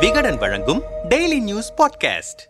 விகடன் வழங்கும் daily news podcast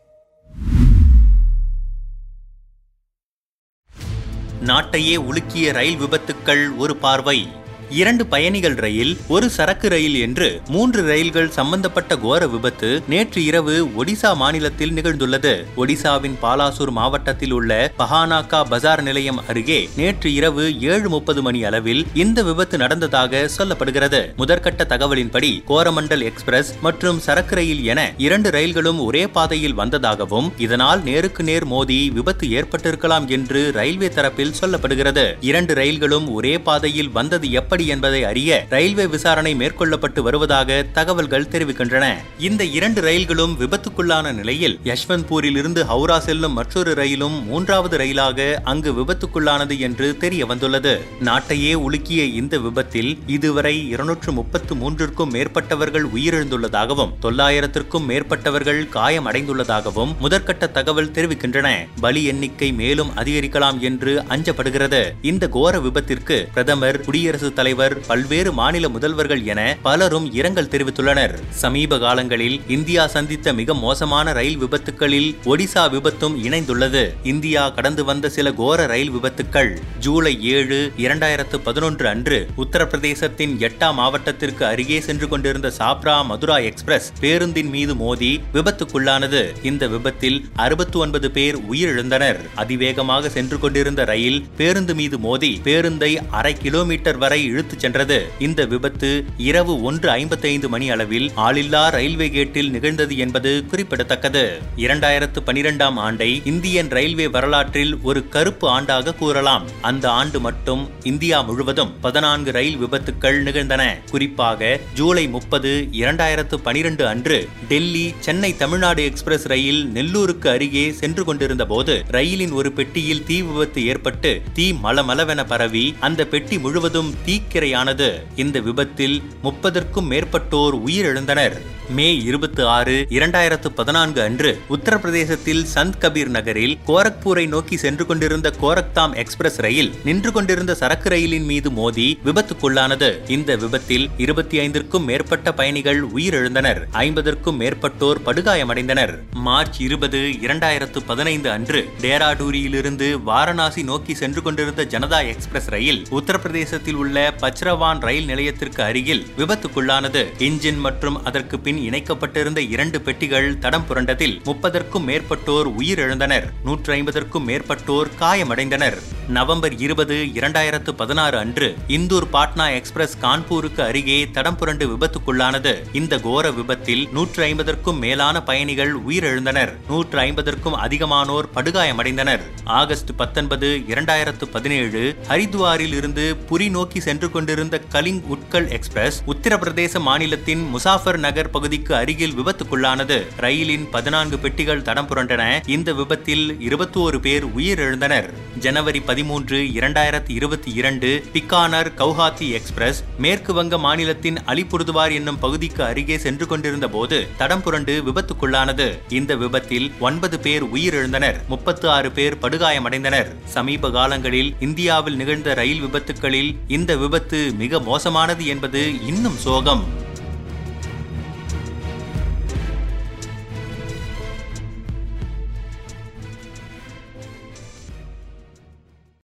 நாட்டையே உலுக்கிய ரயில் விபத்துக்கள் ஒரு பார்வை. இரண்டு பயணிகள் ரயில் ஒரு சரக்கு ரயில் என்று மூன்று ரயில்கள் சம்பந்தப்பட்ட கோர விபத்து நேற்று இரவு ஒடிசா மாநிலத்தில் நிகழ்ந்துள்ளது. ஒடிசாவின் பாலாசூர் மாவட்டத்தில் உள்ள பஹானாக்கா பஜார் நிலையம் அருகே நேற்று இரவு ஏழு முப்பது மணி அளவில் இந்த விபத்து நடந்ததாக சொல்லப்படுகிறது. முதற்கட்ட தகவலின்படி கோரமண்டல் எக்ஸ்பிரஸ் மற்றும் சரக்கு ரயில் என இரண்டு ரயில்களும் ஒரே பாதையில் வந்ததாகவும் இதனால் நேருக்கு நேர் மோதி விபத்து ஏற்பட்டிருக்கலாம் என்று ரயில்வே தரப்பில் சொல்லப்படுகிறது. இரண்டு ரயில்களும் ஒரே பாதையில் வந்தது எப்படி என்பதை அறிய ரயில்வே விசாரணை மேற்கொள்ளப்பட்டு வருவதாக தகவல்கள் தெரிவிக்கின்றன. இந்த இரண்டு ரயில்களும் விபத்துக்குள்ளான நிலையில் யஷ்வந்த்பூரில் இருந்து ஹவுரா செல்லும் மற்றொரு ரயிலும் மூன்றாவது ரயிலாக அங்கு விபத்துக்குள்ளானது என்று தெரிய வந்துள்ளது நாட்டையே உலுக்கிய இந்த விபத்தில் இதுவரை இருநூற்று முப்பத்து மூன்றிற்கும் மேற்பட்டவர்கள் உயிரிழந்துள்ளதாகவும் தொள்ளாயிரத்திற்கும் மேற்பட்டவர்கள் காயமடைந்துள்ளதாகவும் முதற்கட்ட தகவல் தெரிவிக்கின்றன. பலி எண்ணிக்கை மேலும் அதிகரிக்கலாம் என்று அஞ்சப்படுகிறது. இந்த கோர விபத்திற்கு பிரதமர் குடியரசுத் தலைவர் பல்வேறு மாநில முதல்வர்கள் என பலரும் இரங்கல் தெரிவித்துள்ளனர். சமீப காலங்களில் இந்தியா சந்தித்த மிக மோசமான ரயில் விபத்துகளில் ஒடிசா விபத்தும் இணைந்துள்ளது. இந்தியா கடந்து வந்த சில கோர ரயில் விபத்துக்கள் ஜூலை ஏழு இரண்டாயிரத்து பதினொன்று அன்று உத்தரப்பிரதேசத்தின் எட்டா மாவட்டத்திற்கு அருகே சென்று கொண்டிருந்த சாப்ரா மதுரா எக்ஸ்பிரஸ் பேருந்தின் மீது மோதி விபத்துக்குள்ளானது. இந்த விபத்தில் அறுபத்தி ஒன்பது பேர் உயிரிழந்தனர். அதிவேகமாக சென்று கொண்டிருந்த ரயில் பேருந்து மீது மோதி பேருந்தை அரை கிலோமீட்டர் வரை இழுத்துச் சென்றது. இந்த விபத்து இரவு ஒன்று ஐம்பத்தைந்து மணி அளவில் ஆளில்லா ரயில்வே கேட்டில் நிகழ்ந்தது என்பது குறிப்பிடத்தக்கது. இரண்டாயிரத்து பனிரெண்டாம் ஆண்டை இந்தியன் ரயில்வே வரலாற்றில் ஒரு கருப்பு ஆண்டாக கூறலாம். அந்த ஆண்டு மட்டும் இந்தியா முழுவதும் பதினான்கு ரயில் விபத்துக்கள் நிகழ்ந்தன. குறிப்பாக ஜூலை முப்பது இரண்டாயிரத்து பனிரெண்டு அன்று டெல்லி சென்னை தமிழ்நாடு எக்ஸ்பிரஸ் ரயில் நெல்லூருக்கு அருகே சென்று கொண்டிருந்த போது ரயிலின் ஒரு பெட்டியில் தீ விபத்து ஏற்பட்டு தீ மலமளவென பரவி அந்த பெட்டி முழுவதும் தீ தீக்கிரையானது இந்த விபத்தில் முப்பதற்கும் மேற்பட்டோர் உயிரிழந்தனர். மே இருபத்தி ஆறு இரண்டாயிரத்து பதினான்கு அன்று உத்தரப்பிரதேசத்தில் சந்த் கபீர் நகரில் கோரக்பூரை நோக்கி சென்று கொண்டிருந்த கோரக்தாம் எக்ஸ்பிரஸ் ரயில் நின்று கொண்டிருந்த சரக்கு ரயிலின் மீது மோதி விபத்துக்குள்ளானது. இந்த விபத்தில் இருபத்தி ஐந்திற்கும் மேற்பட்ட பயணிகள் உயிரிழந்தனர். ஐம்பதற்கும் மேற்பட்டோர் படுகாயமடைந்தனர். மார்ச் இருபது இரண்டாயிரத்து பதினைந்து அன்று டேராடூரியிலிருந்து வாரணாசி நோக்கி சென்று கொண்டிருந்த ஜனதா எக்ஸ்பிரஸ் ரயில் உத்தரப்பிரதேசத்தில் உள்ள பச்ரவான் ரயில் நிலையத்திற்கு அருகில் விபத்துக்குள்ளானது. இன்ஜின் மற்றும் அதற்கு பின் இணைக்கப்பட்டிருந்த இரண்டு பெட்டிகள் தடம் புரண்டதில் முப்பதற்கும் மேற்பட்டோர் உயிரிழந்தனர். நூற்றி ஐம்பதற்கும் மேற்பட்டோர் காயமடைந்தனர். நவம்பர் இருபது இரண்டாயிரத்து பதினாறு அன்று இந்தூர் பாட்னா எக்ஸ்பிரஸ் கான்பூருக்கு அருகே தடம் புரண்டு விபத்துக்குள்ளானது. இந்த கோர விபத்தில் நூற்று ஐம்பதற்கும் மேலான பயணிகள் உயிரிழந்தனர். நூற்று ஐம்பதற்கும் அதிகமானோர் படுகாயமடைந்தனர். ஆகஸ்ட் பத்தொன்பது இரண்டாயிரத்து பதினேழு ஹரித்வாரில் இருந்து புரி நோக்கி சென்று கொண்டிருந்த கலிங் உட்கல் எக்ஸ்பிரஸ் உத்தரப்பிரதேச மாநிலத்தின் முசாஃபர் நகர் பகுதிக்கு அருகில் விபத்துக்குள்ளானது. ரயிலின் பதினான்கு பெட்டிகள் தடம் புரண்டன. இந்த விபத்தில் இருபத்தோரு பேர் உயிரிழந்தனர். ஜனவரி பதிமூன்று இரண்டாயிரத்தி இருபத்தி இரண்டு பிக்கானர் கவுஹாத்தி எக்ஸ்பிரஸ் மேற்கு வங்க மாநிலத்தின் அலிபுர்துவார் என்னும் பகுதிக்கு அருகே சென்று கொண்டிருந்த போது தடம் புரண்டு விபத்துக்குள்ளானது. இந்த விபத்தில் ஒன்பது பேர் உயிரிழந்தனர் முப்பத்து ஆறு பேர் படுகாயமடைந்தனர். சமீப காலங்களில் இந்தியாவில் நிகழ்ந்த ரயில் விபத்துக்களில் இந்த விபத்து மிக மோசமானது என்பது இன்னும் சோகம்.